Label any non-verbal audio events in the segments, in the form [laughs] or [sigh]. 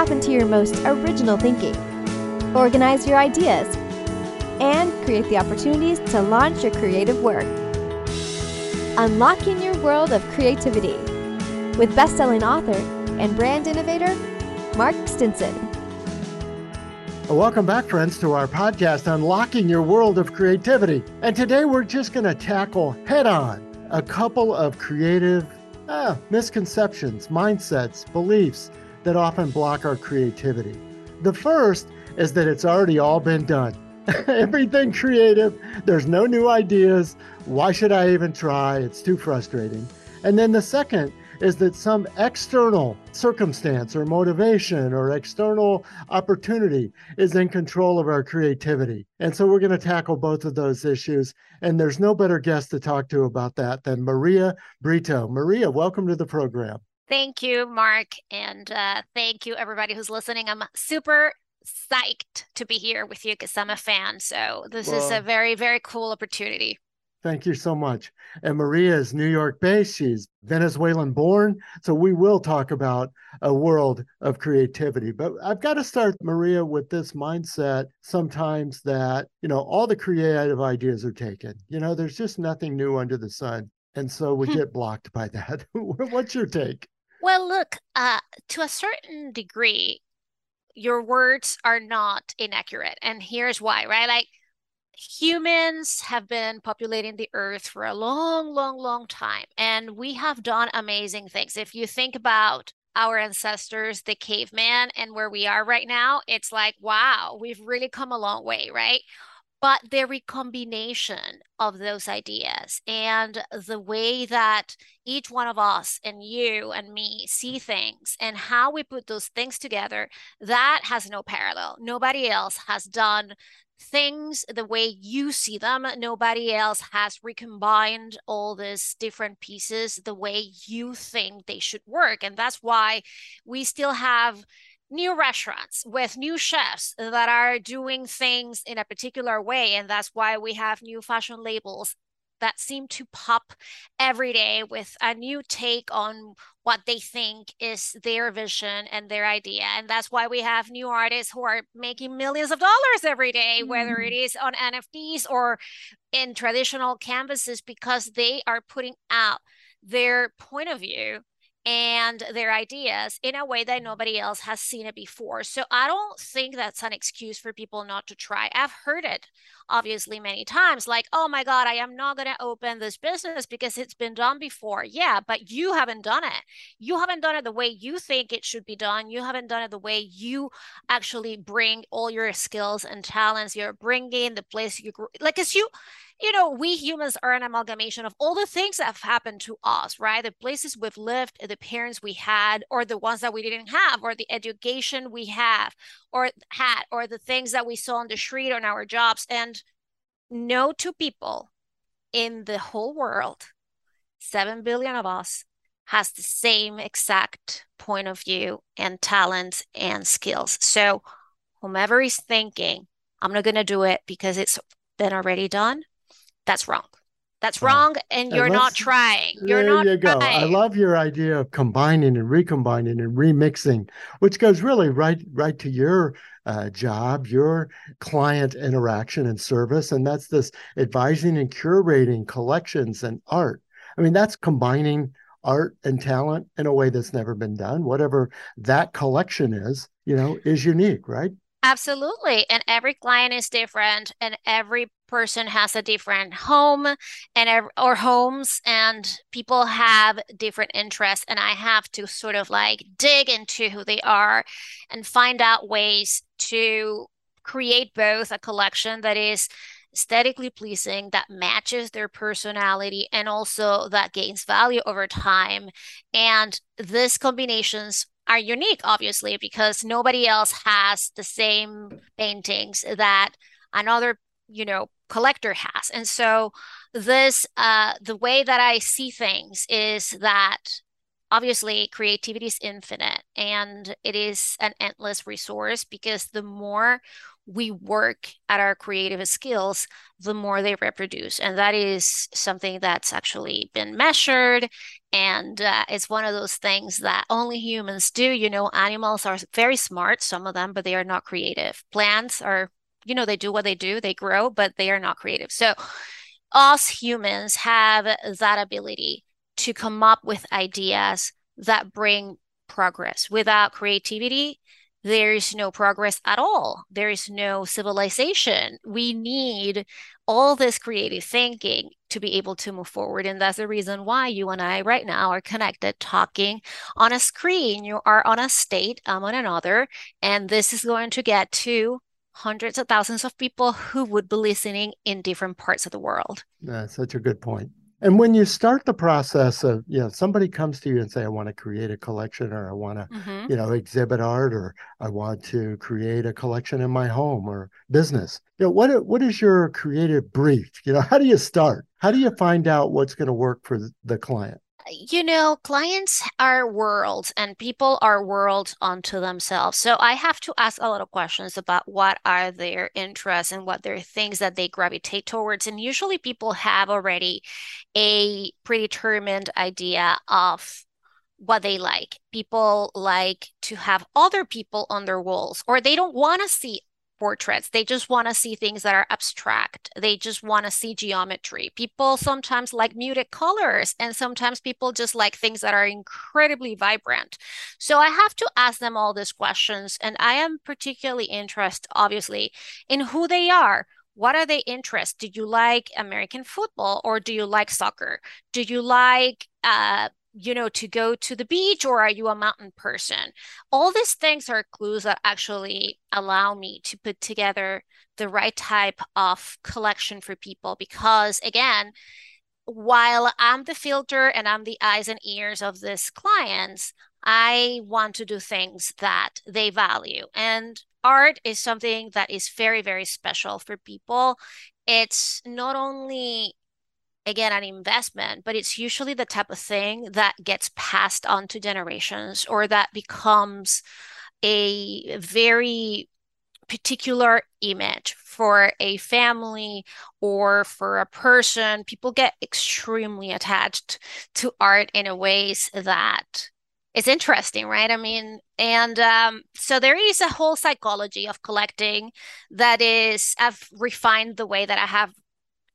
tap into your most original thinking, organize your ideas, and create the opportunities to launch your creative work. Unlocking your world of creativity with best-selling author and brand innovator Mark Stinson. Welcome back, friends, to our podcast, Unlocking Your World of Creativity. And today we're just going to tackle head on a couple of creative ah, misconceptions, mindsets, beliefs that often block our creativity. The first is that it's already all been done. [laughs] Everything creative, there's no new ideas. Why should I even try? It's too frustrating. And then the second is that some external circumstance or motivation or external opportunity is in control of our creativity. And so we're going to tackle both of those issues. And there's no better guest to talk to about that than Maria Brito. Maria, welcome to the program. Thank you, Mark. And uh, thank you, everybody who's listening. I'm super psyched to be here with you because I'm a fan. So this well, is a very, very cool opportunity. Thank you so much. And Maria is New York based. She's Venezuelan born. So we will talk about a world of creativity. But I've got to start, Maria, with this mindset sometimes that, you know, all the creative ideas are taken. You know, there's just nothing new under the sun. And so we hmm. get blocked by that. [laughs] What's your take? Well, look, uh, to a certain degree, your words are not inaccurate. And here's why, right? Like, humans have been populating the earth for a long, long, long time, and we have done amazing things. If you think about our ancestors, the caveman, and where we are right now, it's like, wow, we've really come a long way, right? But the recombination of those ideas and the way that each one of us and you and me see things and how we put those things together, that has no parallel. Nobody else has done things the way you see them. Nobody else has recombined all these different pieces the way you think they should work. And that's why we still have new restaurants with new chefs that are doing things in a particular way. And that's why we have new fashion labels that seem to pop every day with a new take on what they think is their vision and their idea. And that's why we have new artists who are making millions of dollars every day, mm. whether it is on NFTs or in traditional canvases, because they are putting out their point of view and their ideas in a way that mm-hmm. nobody else has seen it before. So I don't think that's an excuse for people not to try. I've heard it obviously many times like, oh my God, I am not going to open this business because it's been done before. Yeah, but you haven't done it. You haven't done it the way you think it should be done. You haven't done it the way you actually bring all your skills and talents. You're bringing the place you grew. Like, as you, you know, we humans are an amalgamation of all the things that have happened to us, right? The places we've lived, the parents we had, or the ones that we didn't have, or the education we have or had, or the things that we saw on the street on our jobs. And no two people in the whole world, 7 billion of us, has the same exact point of view and talents and skills. So, whomever is thinking, I'm not going to do it because it's been already done, that's wrong. That's wrong, and you're and not trying. You're there not. you go. Trying. I love your idea of combining and recombining and remixing, which goes really right right to your uh, job, your client interaction and service, and that's this advising and curating collections and art. I mean, that's combining art and talent in a way that's never been done. Whatever that collection is, you know, is unique, right? Absolutely. And every client is different and every person has a different home and or homes and people have different interests and I have to sort of like dig into who they are and find out ways to create both a collection that is aesthetically pleasing that matches their personality and also that gains value over time and these combinations are unique, obviously, because nobody else has the same paintings that another, you know, collector has. And so this uh the way that I see things is that obviously creativity is infinite and it is an endless resource because the more we work at our creative skills, the more they reproduce. And that is something that's actually been measured. And uh, it's one of those things that only humans do. You know, animals are very smart, some of them, but they are not creative. Plants are, you know, they do what they do, they grow, but they are not creative. So, us humans have that ability to come up with ideas that bring progress. Without creativity, there is no progress at all. There is no civilization. We need all this creative thinking to be able to move forward. And that's the reason why you and I right now are connected, talking on a screen. You are on a state, I'm on another. And this is going to get to hundreds of thousands of people who would be listening in different parts of the world. That's such a good point. And when you start the process of, you know, somebody comes to you and say, I want to create a collection or I want to, mm-hmm. you know, exhibit art or I want to create a collection in my home or business. You know, what what is your creative brief? You know, how do you start? How do you find out what's going to work for the client? You know, clients are worlds and people are worlds unto themselves. So I have to ask a lot of questions about what are their interests and what their things that they gravitate towards. And usually people have already a predetermined idea of what they like. People like to have other people on their walls, or they don't want to see portraits. They just want to see things that are abstract. They just want to see geometry. People sometimes like muted colors, and sometimes people just like things that are incredibly vibrant. So I have to ask them all these questions. And I am particularly interested, obviously, in who they are. What are they interested? Do you like American football or do you like soccer? Do you like uh, you know, to go to the beach or are you a mountain person? All these things are clues that actually allow me to put together the right type of collection for people because, again, while I'm the filter and I'm the eyes and ears of these clients, I want to do things that they value. And art is something that is very, very special for people. It's not only again an investment but it's usually the type of thing that gets passed on to generations or that becomes a very particular image for a family or for a person. People get extremely attached to art in a ways that it's interesting right? I mean and um, so there is a whole psychology of collecting that is i've refined the way that i have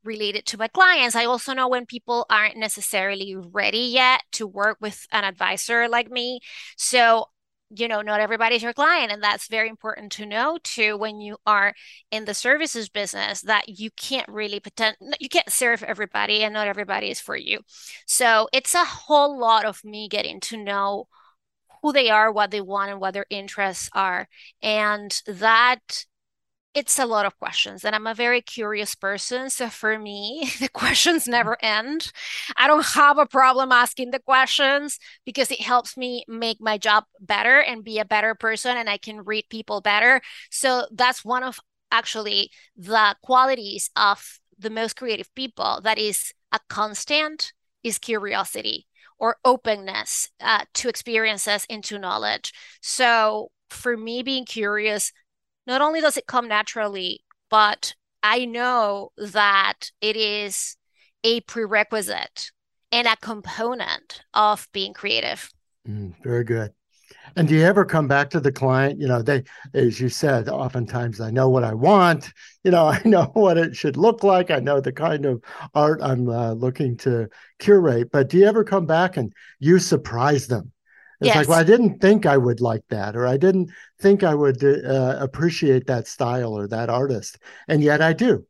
related to my clients. I also know when people aren't necessarily ready yet to work with an advisor like me. So, you know, not everybody's your client. And that's very important to know too when you are in the services business that you can't really pretend, you can't serve everybody and not everybody is for you. So it's a whole lot of me getting to know who they are, what they want, and what their interests are. And that it's a lot of questions and i'm a very curious person so for me [laughs] the questions never end. I don't have a problem asking the questions because it helps me make my job better and be a better person and i can read people better. So that's one of actually the qualities of the most creative people that is a constant is curiosity or openness uh, to experiences into knowledge. So for me being curious not only does it come naturally, but I know that it is a prerequisite and a component of being creative. Mm, very good. And do you ever come back to the client? You know, they, as you said, oftentimes I know what I want. You know, [laughs] I know what it should look like. I know the kind of art I'm uh, looking to curate. But do you ever come back and you surprise them? It's yes. like, well, I didn't think I would like that, or I didn't think I would uh, appreciate that style or that artist. And yet I do.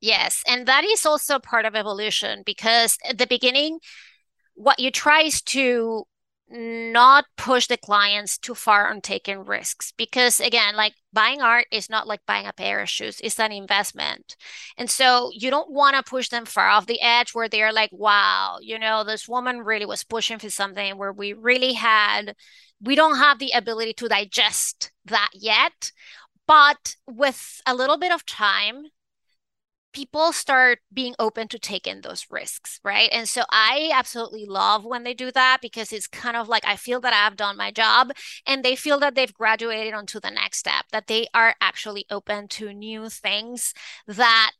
Yes. And that is also part of evolution because at the beginning, what you try is to not push the clients too far on taking risks because again like buying art is not like buying a pair of shoes it's an investment. And so you don't want to push them far off the edge where they're like wow you know this woman really was pushing for something where we really had we don't have the ability to digest that yet. But with a little bit of time people start being open to taking those risks, right? And so I absolutely love when they do that because it's kind of like I feel that I've done my job and they feel that they've graduated onto the next step, that they are actually open to new things that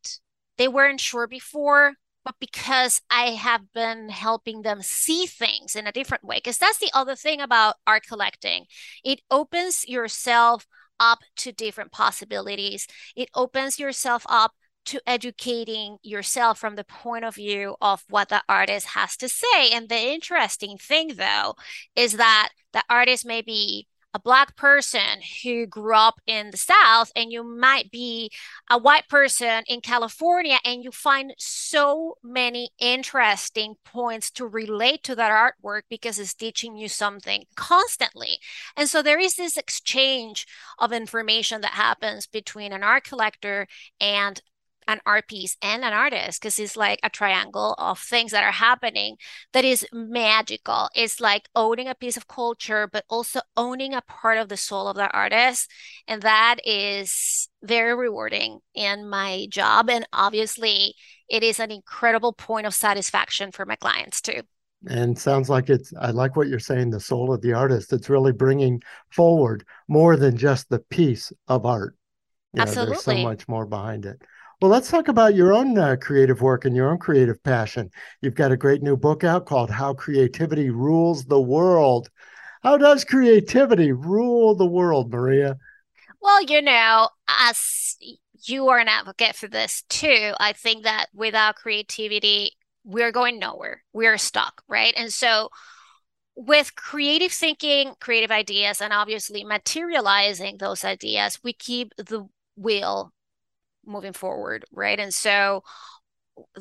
they weren't sure before. But because I have been helping them see things in a different way, because that's the other thing about art collecting, it opens yourself up to different possibilities. It opens yourself up to educating yourself from the point of view of what the artist has to say. And the interesting thing, though, is that the artist may be a black person who grew up in the south and you might be a white person in california and you find so many interesting points to relate to that artwork because it's teaching you something constantly and so there is this exchange of information that happens between an art collector and an art piece and an artist because it's like a triangle of things that are happening that is magical. It's like owning a piece of culture, but also owning a part of the soul of the artist. And that is very rewarding in my job. And obviously, it is an incredible point of satisfaction for my clients too. And sounds like it's, I like what you're saying, the soul of the artist. It's really bringing forward more than just the piece of art. You know, Absolutely. There's so much more behind it. Well, let's talk about your own uh, creative work and your own creative passion. You've got a great new book out called How Creativity Rules the World. How does creativity rule the world, Maria? Well, you know, as you are an advocate for this too, I think that without creativity, we're going nowhere. We're stuck, right? And so, with creative thinking, creative ideas, and obviously materializing those ideas, we keep the wheel moving forward, right? And so,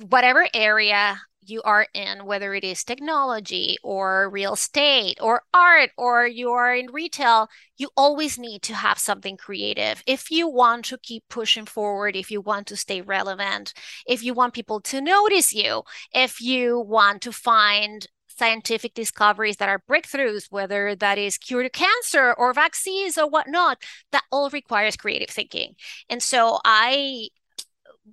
whatever area you are in, whether it is technology or real estate or art or you are in retail, you always need to have something creative. If you want to keep pushing forward, if you want to stay relevant, if you want people to notice you, if you want to find scientific discoveries that are breakthroughs, whether that is cure to cancer or vaccines or whatnot, that all requires creative thinking. And so I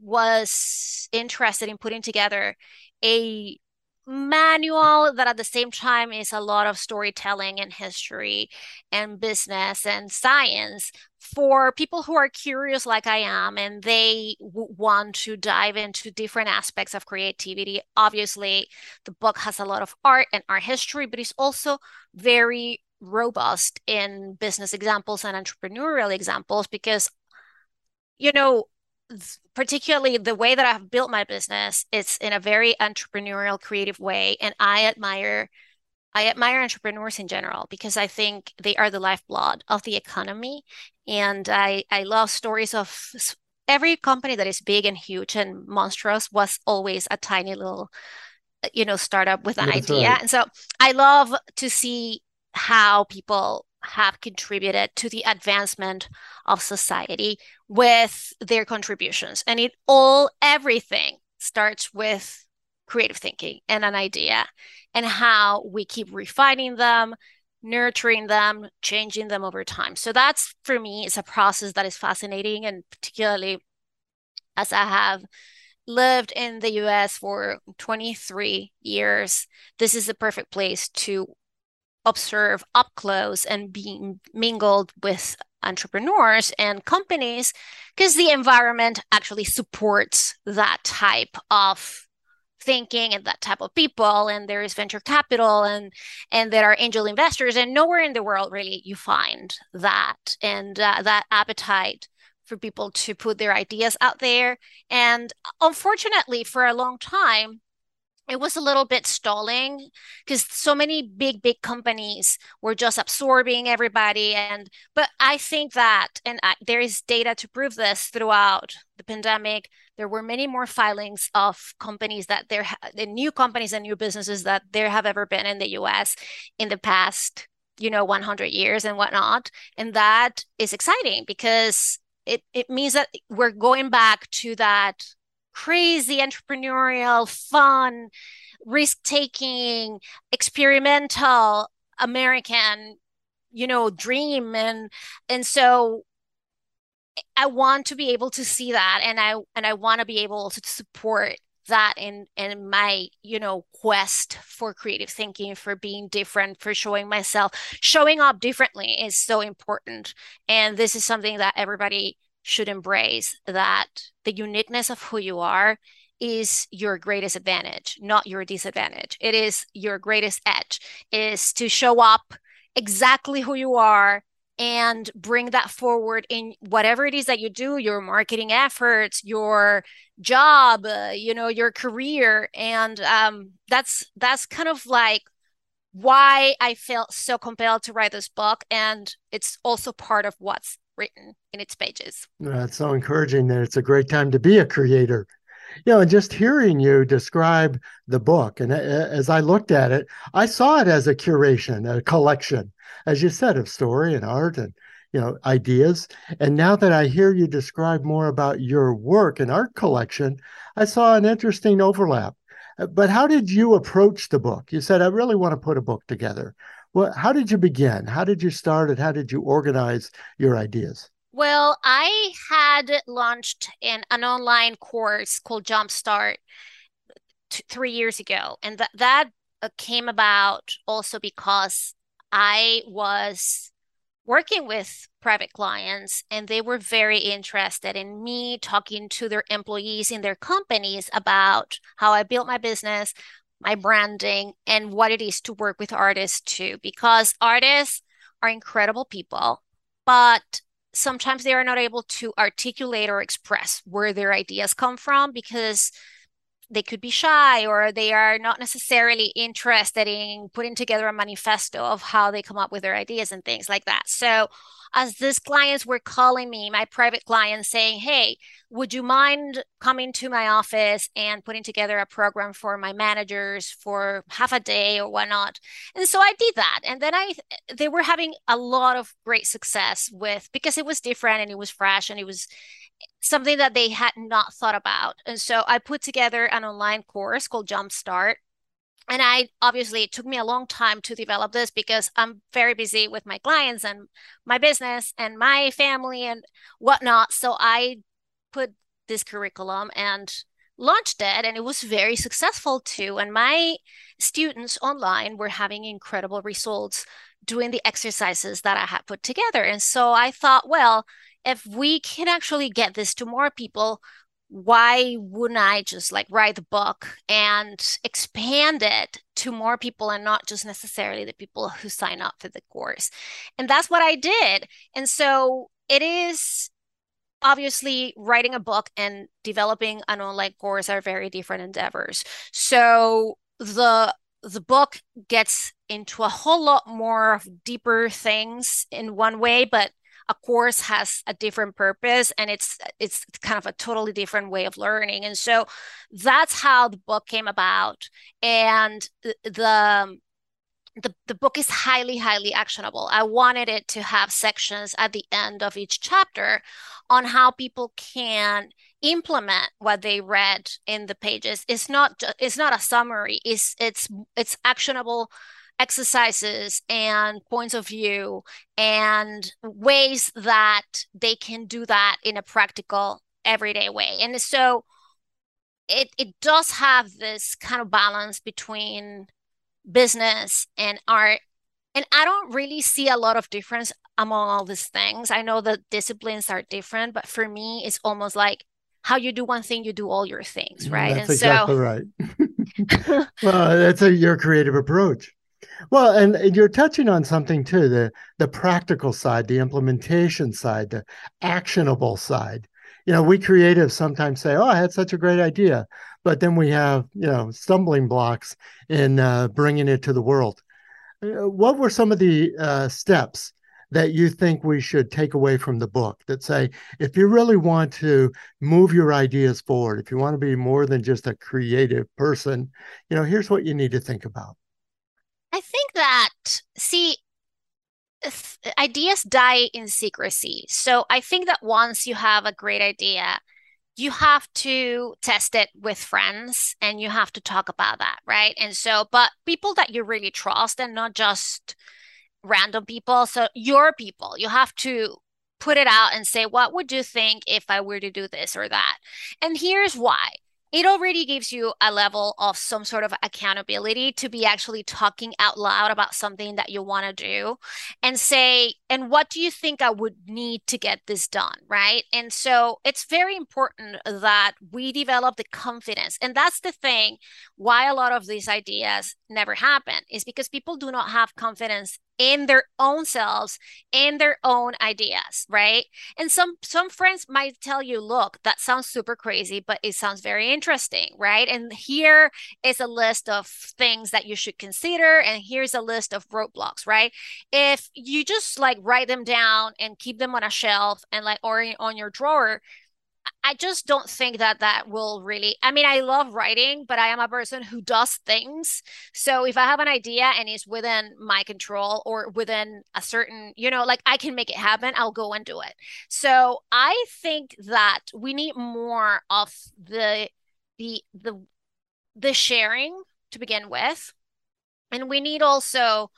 was interested in putting together a manual that at the same time is a lot of storytelling and history and business and science for people who are curious like I am and they w- want to dive into different aspects of creativity. Obviously, the book has a lot of art and art history, but it's also very robust in business examples and entrepreneurial examples because you know particularly the way that I've built my business, it's in a very entrepreneurial, creative way. And I admire I admire entrepreneurs in general because I think they are the lifeblood of the economy. And I, I love stories of every company that is big and huge and monstrous was always a tiny little, uh, you know, startup with an That's idea. Right. And so I love to see how people have contributed to the advancement of society with their contributions. And it all, everything starts with creative thinking and an idea and how we keep refining them, nurturing them, changing them over time. So that's for me is a process that is fascinating and particularly as I have lived in the US for 23 years, this is the perfect place to observe up close and being mingled with entrepreneurs and companies because the environment actually supports that type of thinking and that type of people and there is venture capital and and there are angel investors and nowhere in the world really you find that and uh, that appetite for people to put their ideas out there. And unfortunately for a long time it was a little bit stalling because so many big big companies were just absorbing everybody and but i think that and I, there is data to prove this throughout the pandemic there were many more filings of companies that there the new companies and new businesses that there have ever been in the us in the past you know 100 years and whatnot and that is exciting because it, it means that we're going back to that crazy entrepreneurial, fun, risk taking, experimental American, you know, dream. And and so I want to be able to see that and I and I want to be able to support that in in my you know quest for creative thinking for being different for showing myself showing up differently is so important and this is something that everybody should embrace that the uniqueness of who you are is your greatest advantage not your disadvantage. It is your greatest edge is to show up exactly who you are and bring that forward in whatever it is that you do your marketing efforts your job uh, you know your career. And um, that's that's kind of like why i felt so compelled to write this book. And it's also part of what's written in its pages that's so encouraging that it's a great time to be a creator you know, and just hearing you describe the book, and as I looked at it, I saw it as a curation, a collection as you said, of story and art and you know ideas. And now that I hear you describe more about your work and art collection, I saw an interesting overlap. Uh, but how did you approach the book? You said I really want to put a book together. Well, how did you begin? How did you start it? How did you organize your ideas? Well, I had launched an, an online course called Jumpstart t- three years ago, and that that uh, came about also because I was working with private clients and they were very interested in me talking to their employees in their companies about how I built my business, my branding, and what it is to work with artists too. Because artists are incredible people, but sometimes they are not able to articulate or express where their ideas come from because they could be shy or they are not necessarily interested in putting together a manifesto of how they come up with their ideas and things like that. So, as these clients were calling me, my private clients saying, Hey, would you mind coming to my office and putting together a program for my managers for half a day or whatnot? And so I did that. And then I, they were having a lot of great success with because it was different and it was fresh and it was, something that they had not thought about. And so I put together an online course called Jumpstart. And I obviously it took me a long time to develop this because I'm very busy with my clients and my business and my family and whatnot. So I put this curriculum and launched it and it was very successful too. And my students online were having incredible results doing the exercises that I had put together. And so I thought, well, if we can actually get this to more people, why wouldn't I just like write the book and expand it to more people and not just necessarily the people who sign up for the course? And that's what I did. And so it is obviously writing a book and developing an online course are very different endeavors. So the the book gets into a whole lot more deeper things in one way, but a course has a different purpose and it's it's kind of a totally different way of learning. And so that's how the book came about. And the the, the book is highly highly actionable. I wanted it to have sections at the end of each chapter on how people can implement what they read in the pages. It's not it's not a summary. It's it's it's actionable exercises and points of view and ways that they can do that in a practical everyday way. And so it it does have this kind of balance between business and art. And i don't really see a lot of difference among all these things. I know that disciplines are different but for me it's almost like how you do one thing you do all your things mm, right? that's and exactly so right. [laughs] Well that's a your creative approach well, and you're touching on something too the the practical side, the implementation side, the actionable side. You know, we creatives sometimes say, "Oh, I had such a great idea," but then we have you know stumbling blocks in uh, bringing it to the world. Uh, what were some of the uh, steps that you think we should take away from the book that say, if you really want to move your ideas forward, if you want to be more than just a creative person, you know, here's what you need to think about. I think that, see, ideas die in secrecy. So I think that once you have a great idea, you have to test it with friends and you have to talk about that, right? And so, but people that you really trust and not just random people. So your people, you have to put it out and say, what would you think if I were to do this or that? And here's why it already gives you a level of some sort of accountability to be actually talking out loud about something that you want to do and say, and what do you think I would need to get this done? Right. And so it's very important that we develop the confidence. And that's the thing why a lot of these ideas never happen is because people do not have confidence in their own selves in their own ideas right? And some some friends might tell you look that sounds super crazy but it sounds very interesting right? And here is a list of things that you should consider and here's a list of roadblocks right? If you just like write them down and keep them on a shelf and like or on your drawer I just don't think that that will really. I mean, I love writing, but I am a person who does things. So if I have an idea and it's within my control or within a certain, you know, like I can make it happen, I'll go and do it. So I think that we need more of the the the the sharing to begin with. And we need also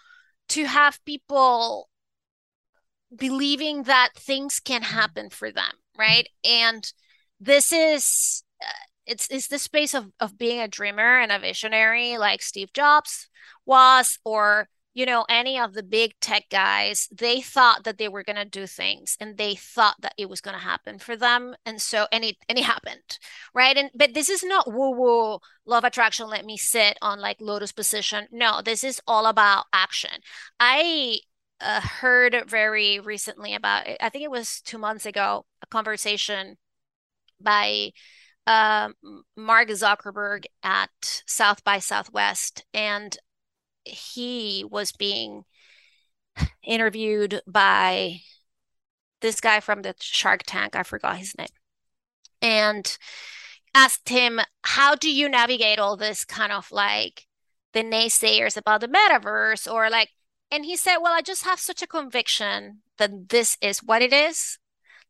to have people believing that things can happen for them right and this is uh, it's it's the space of of being a dreamer and a visionary like Steve Jobs was or you know any of the big tech guys. They thought that they were going to do things and they thought that it was going to happen for them. And so and it and it happened right? And but this is not woo woo love attraction let me sit on like lotus position. No this is all about action. I uh, heard very recently about i think it was two months ago a conversation by um, Mark Zuckerberg at South by Southwest, and he was being interviewed by this guy from the Shark Tank. I forgot his name, and asked him, "How do you navigate all this kind of like the naysayers about the metaverse, or like?" And he said, "Well, I just have such a conviction that this is what it is."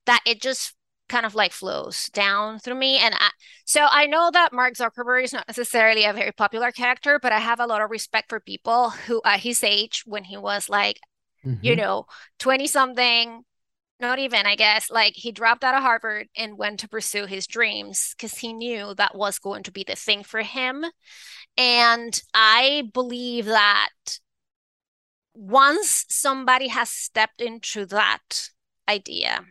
That it just kind of like flows down through me. And I, so I know that Mark Zuckerberg is not necessarily a very popular character, but I have a lot of respect for people who at his age, when he was like, mm-hmm. you know, 20 something, not even, I guess, like he dropped out of Harvard and went to pursue his dreams because he knew that was going to be the thing for him. And I believe that once somebody has stepped into that idea,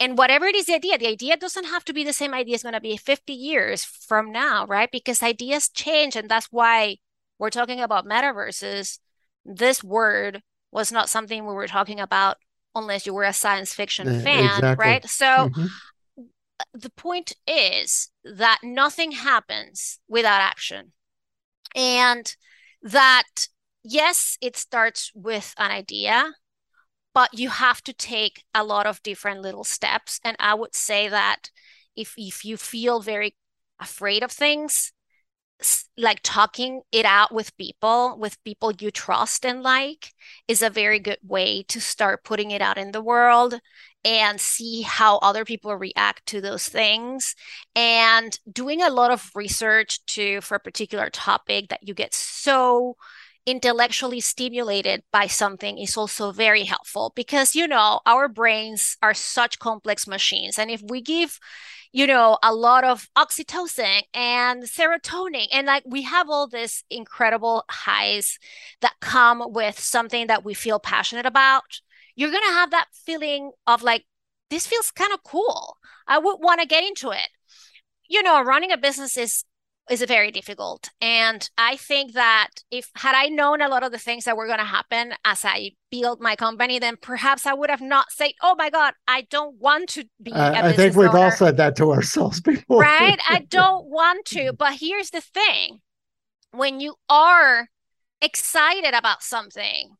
and whatever it is the idea the idea doesn't have to be the same idea it's going to be 50 years from now right because ideas change and that's why we're talking about metaverses this word was not something we were talking about unless you were a science fiction uh, fan exactly. right so mm-hmm. the point is that nothing happens without action and that yes it starts with an idea but you have to take a lot of different little steps and i would say that if if you feel very afraid of things like talking it out with people with people you trust and like is a very good way to start putting it out in the world and see how other people react to those things. And doing a lot of research to for a particular topic that you get so intellectually stimulated by something is also very helpful because you know our brains are such complex machines. And if we give you know a lot of oxytocin and serotonin and like we have all this incredible highs that come with something that we feel passionate about you're going to have that feeling of like this feels kind of cool. I would want to get into it. You know running a business is is very difficult. And I think that if had I known a lot of the things that were going to happen as I built my company, then perhaps I would have not said, "Oh my God, I don't want to be." Uh, I think we've owner. all said that to ourselves [laughs] before, right? I [laughs] don't want to. But here's the thing: when you are excited about something,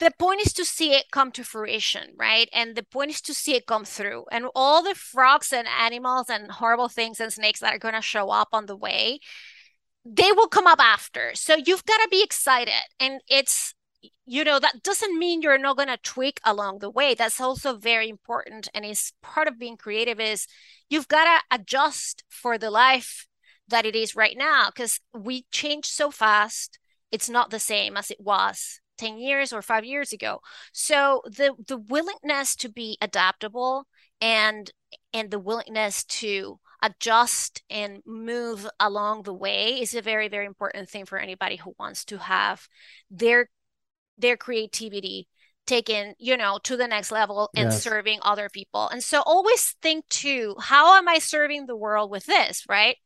the point is to see it come to fruition, right? And the point is to see it come through. And all the frogs and animals and horrible things and snakes that are going to show up on the way, they will come up after. So you've got to be excited. And it's, you know, that doesn't mean you're not going to tweak along the way. That's also very important. And it's part of being creative is you've got to adjust for the life that it is right now because we change so fast. It's not the same as it was 10 years or 5 years ago. So the the willingness to be adaptable and and the willingness to adjust and move along the way is a very very important thing for anybody who wants to have their their creativity taken you know to the next level and yes. serving other people. And so always think too how am i serving the world with this right?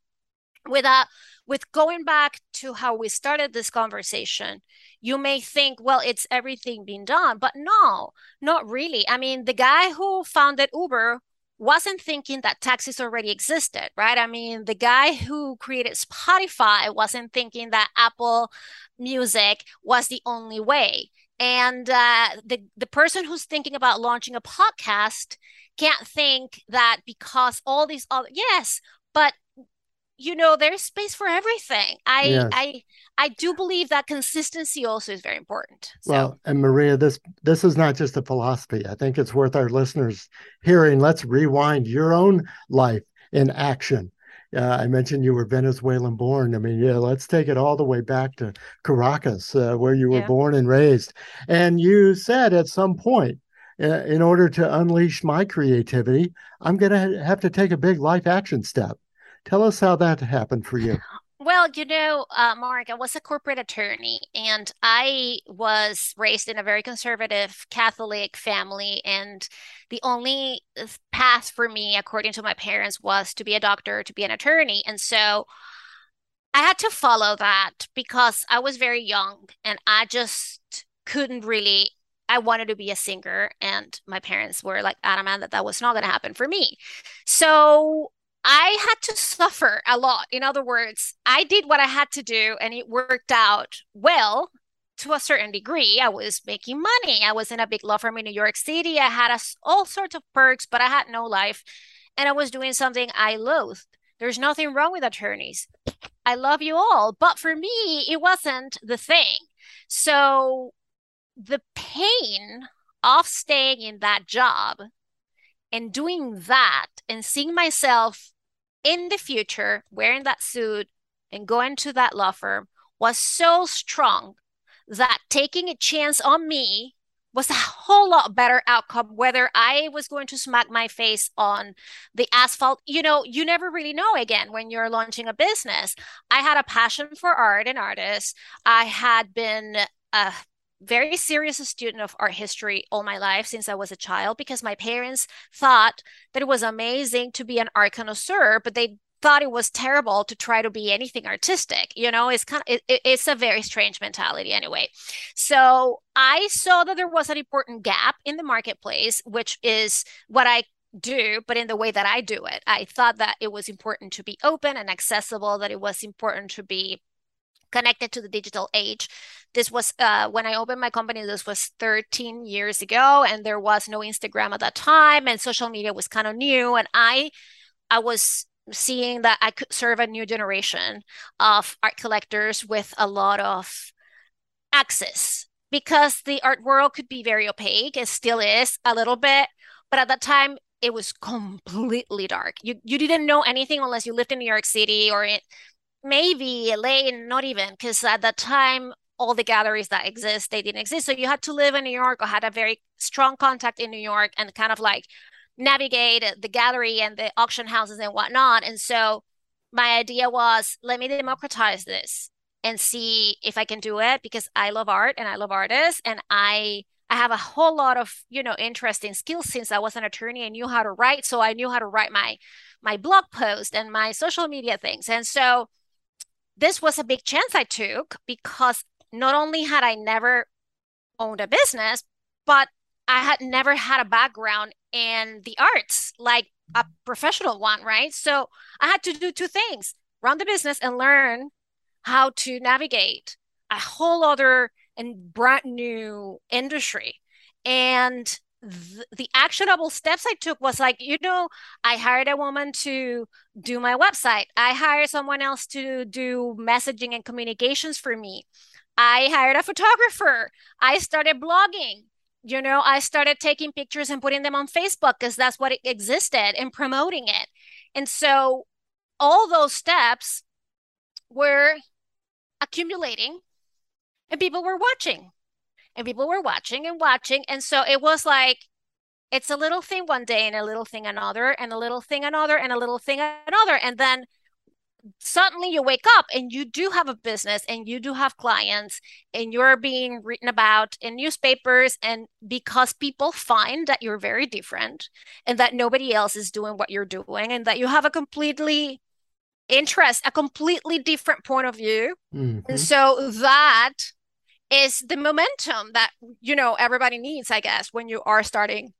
With a with going back to how we started this conversation you may think well it's everything being done but no not really i mean the guy who founded uber wasn't thinking that taxis already existed, right? I mean, the guy who created Spotify wasn't thinking that Apple Music was the only way. And uh, the, the person who's thinking about launching a podcast can't think that because all these other, yes, but you know there's space for everything i yes. i i do believe that consistency also is very important so. well and maria this this is not just a philosophy i think it's worth our listeners hearing let's rewind your own life in action uh, I mentioned you were Venezuelan born. I mean, yeah, let's take it all the way back to Caracas, uh, where you were yeah. born and raised. And you said at some point, uh, in order to unleash my creativity, I'm going to have to take a big life action step. Tell us how that happened for you. Well, you know, uh, Mark, I was a corporate attorney and I was raised in a very conservative Catholic family. And the only uh, path for me, according to my parents, was to be a doctor, to be an attorney. And so I had to follow that because I was very young and I just couldn't really. I wanted to be a singer, and my parents were like adamant that that was not going to happen for me. So I had to suffer a lot. In other words, I did what I had to do and it worked out well to a certain degree. I was making money. I was in a big law firm in New York City. I had a, all sorts of perks, but I had no life. And I was doing something I loathed. There's nothing wrong with attorneys. I love you all. But for me, it wasn't the thing. So the pain of staying in that job and doing that and seeing myself in the future wearing that suit and going to that law firm was so strong that taking a chance on me was a whole lot better outcome whether i was going to smack my face on the asphalt. You know you never really know again when you're launching a business. I had a passion for art and artists. I had been a very serious student of art history all my life since I was a child because my parents thought that it was amazing to be an art connoisseur, but they thought it was terrible to try to be anything artistic you know? It's kind of it, it's a very strange mentality anyway. So i saw that there was an important gap in the marketplace which is what i do but in the way that i do it. I thought that it was important to be open and accessible that it was important to be connected to the digital age. This was uh, when I opened my company, this was 13 years ago, and there was no Instagram at that time, and social media was kind of new. And I, I was seeing that I could serve a new generation of art collectors with a lot of access because the art world could be very opaque. It still is a little bit, but at that time, it was completely dark. You you didn't know anything unless you lived in New York City or in, maybe LA, not even, because at that time, all the galleries that exist, they didn't exist. So you had to live in New York or had a very strong contact in New York and kind of like navigate the gallery and the auction houses and whatnot. And so my idea was let me democratize this and see if I can do it because I love art and I love artists and I I have a whole lot of you know interesting skills since I was an attorney. I knew how to write, so I knew how to write my my blog post and my social media things. And so this was a big chance I took because not only had I never owned a business, but I had never had a background in the arts, like a professional one, right? So I had to do two things run the business and learn how to navigate a whole other and brand new industry. And the actionable steps I took was like, you know, I hired a woman to do my website. I hired someone else to do messaging and communications for me. I hired a photographer. I started blogging. You know, I started taking pictures and putting them on Facebook because that's what existed and promoting it. And so all those steps were accumulating and people were watching and people were watching and watching. And so it was like, it's a little thing one day and a little thing another and a little thing another and a little thing another. And then suddenly you wake up and you do have a business and you do have clients and you're being written about in newspapers and because people find that you're very different and that nobody else is doing what you're doing and that you have a completely interest a completely different point of view mm-hmm. and so that is the momentum that you know everybody needs i guess when you are starting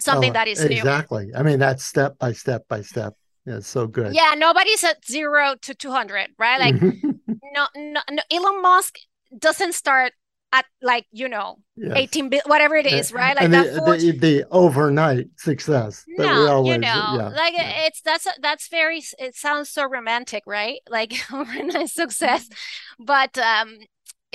something oh, that is exactly new. i mean that's step by step by step yeah, it's so good. Yeah, nobody's at zero to 200, right? Like, [laughs] no, no, no, Elon Musk doesn't start at like, you know, yes. 18, whatever it is, right? Like that. The, the, the, overnight success. no, always, you know, yeah, like yeah. it's, that's, that's very, it sounds so romantic, right? Like [laughs] overnight success, but, um,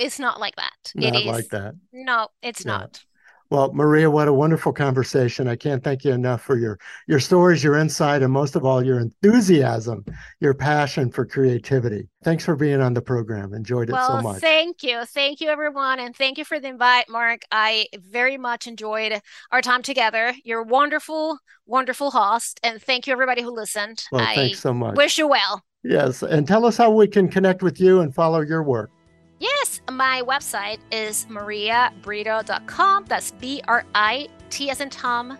it's not like that. Not it is like that. No, it's yeah. not. Well, Maria, what a wonderful conversation. I can't thank you enough for your your stories, your insight, and most of all, your enthusiasm, your passion for creativity. Thanks for being on the program. Enjoyed it well, so much. Thank you. Thank you, everyone. And thank you for the invite, Mark. I very much enjoyed our time together. You're wonderful, wonderful host. And thank you, everybody who listened. Well, I thanks so much. Wish you well. Yes. And tell us how we can connect with you and follow your work. Yes, my website is mariabrito.com. That's B R I T as in Tom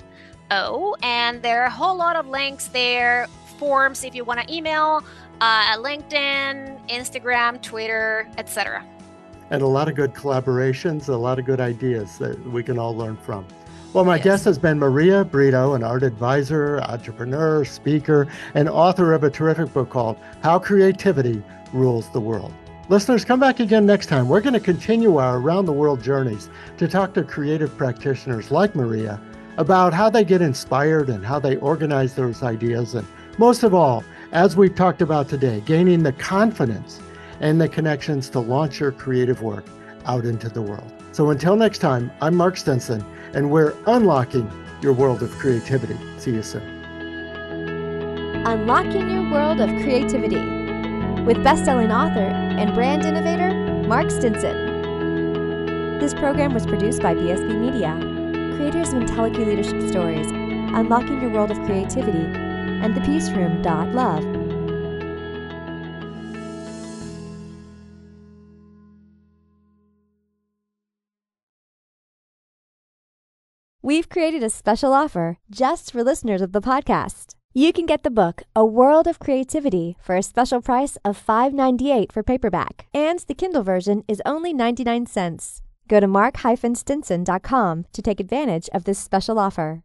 O. And there are a whole lot of links there, forms if you want to email, uh, LinkedIn, Instagram, Twitter, etc. And a lot of good collaborations, a lot of good ideas that we can all learn from. Well, my yes. guest has been Maria Brito, an art advisor, entrepreneur, speaker, and author of a terrific book called How Creativity Rules the World. Listeners, come back again next time. We're going to continue our around the world journeys to talk to creative practitioners like Maria about how they get inspired and how they organize those ideas. And most of all, as we've talked about today, gaining the confidence and the connections to launch your creative work out into the world. So until next time, I'm Mark Stinson, and we're unlocking your world of creativity. See you soon. Unlocking your world of creativity with best-selling author and brand innovator Mark Stinson. This program was produced by BSB Media, creators of IntelliKey Leadership Stories, Unlocking Your World of Creativity, and The Peace Room. Love. We've created a special offer just for listeners of the podcast. You can get the book A World of Creativity for a special price of $5.98 for paperback, and the Kindle version is only 99 cents. Go to mark-stinson.com to take advantage of this special offer.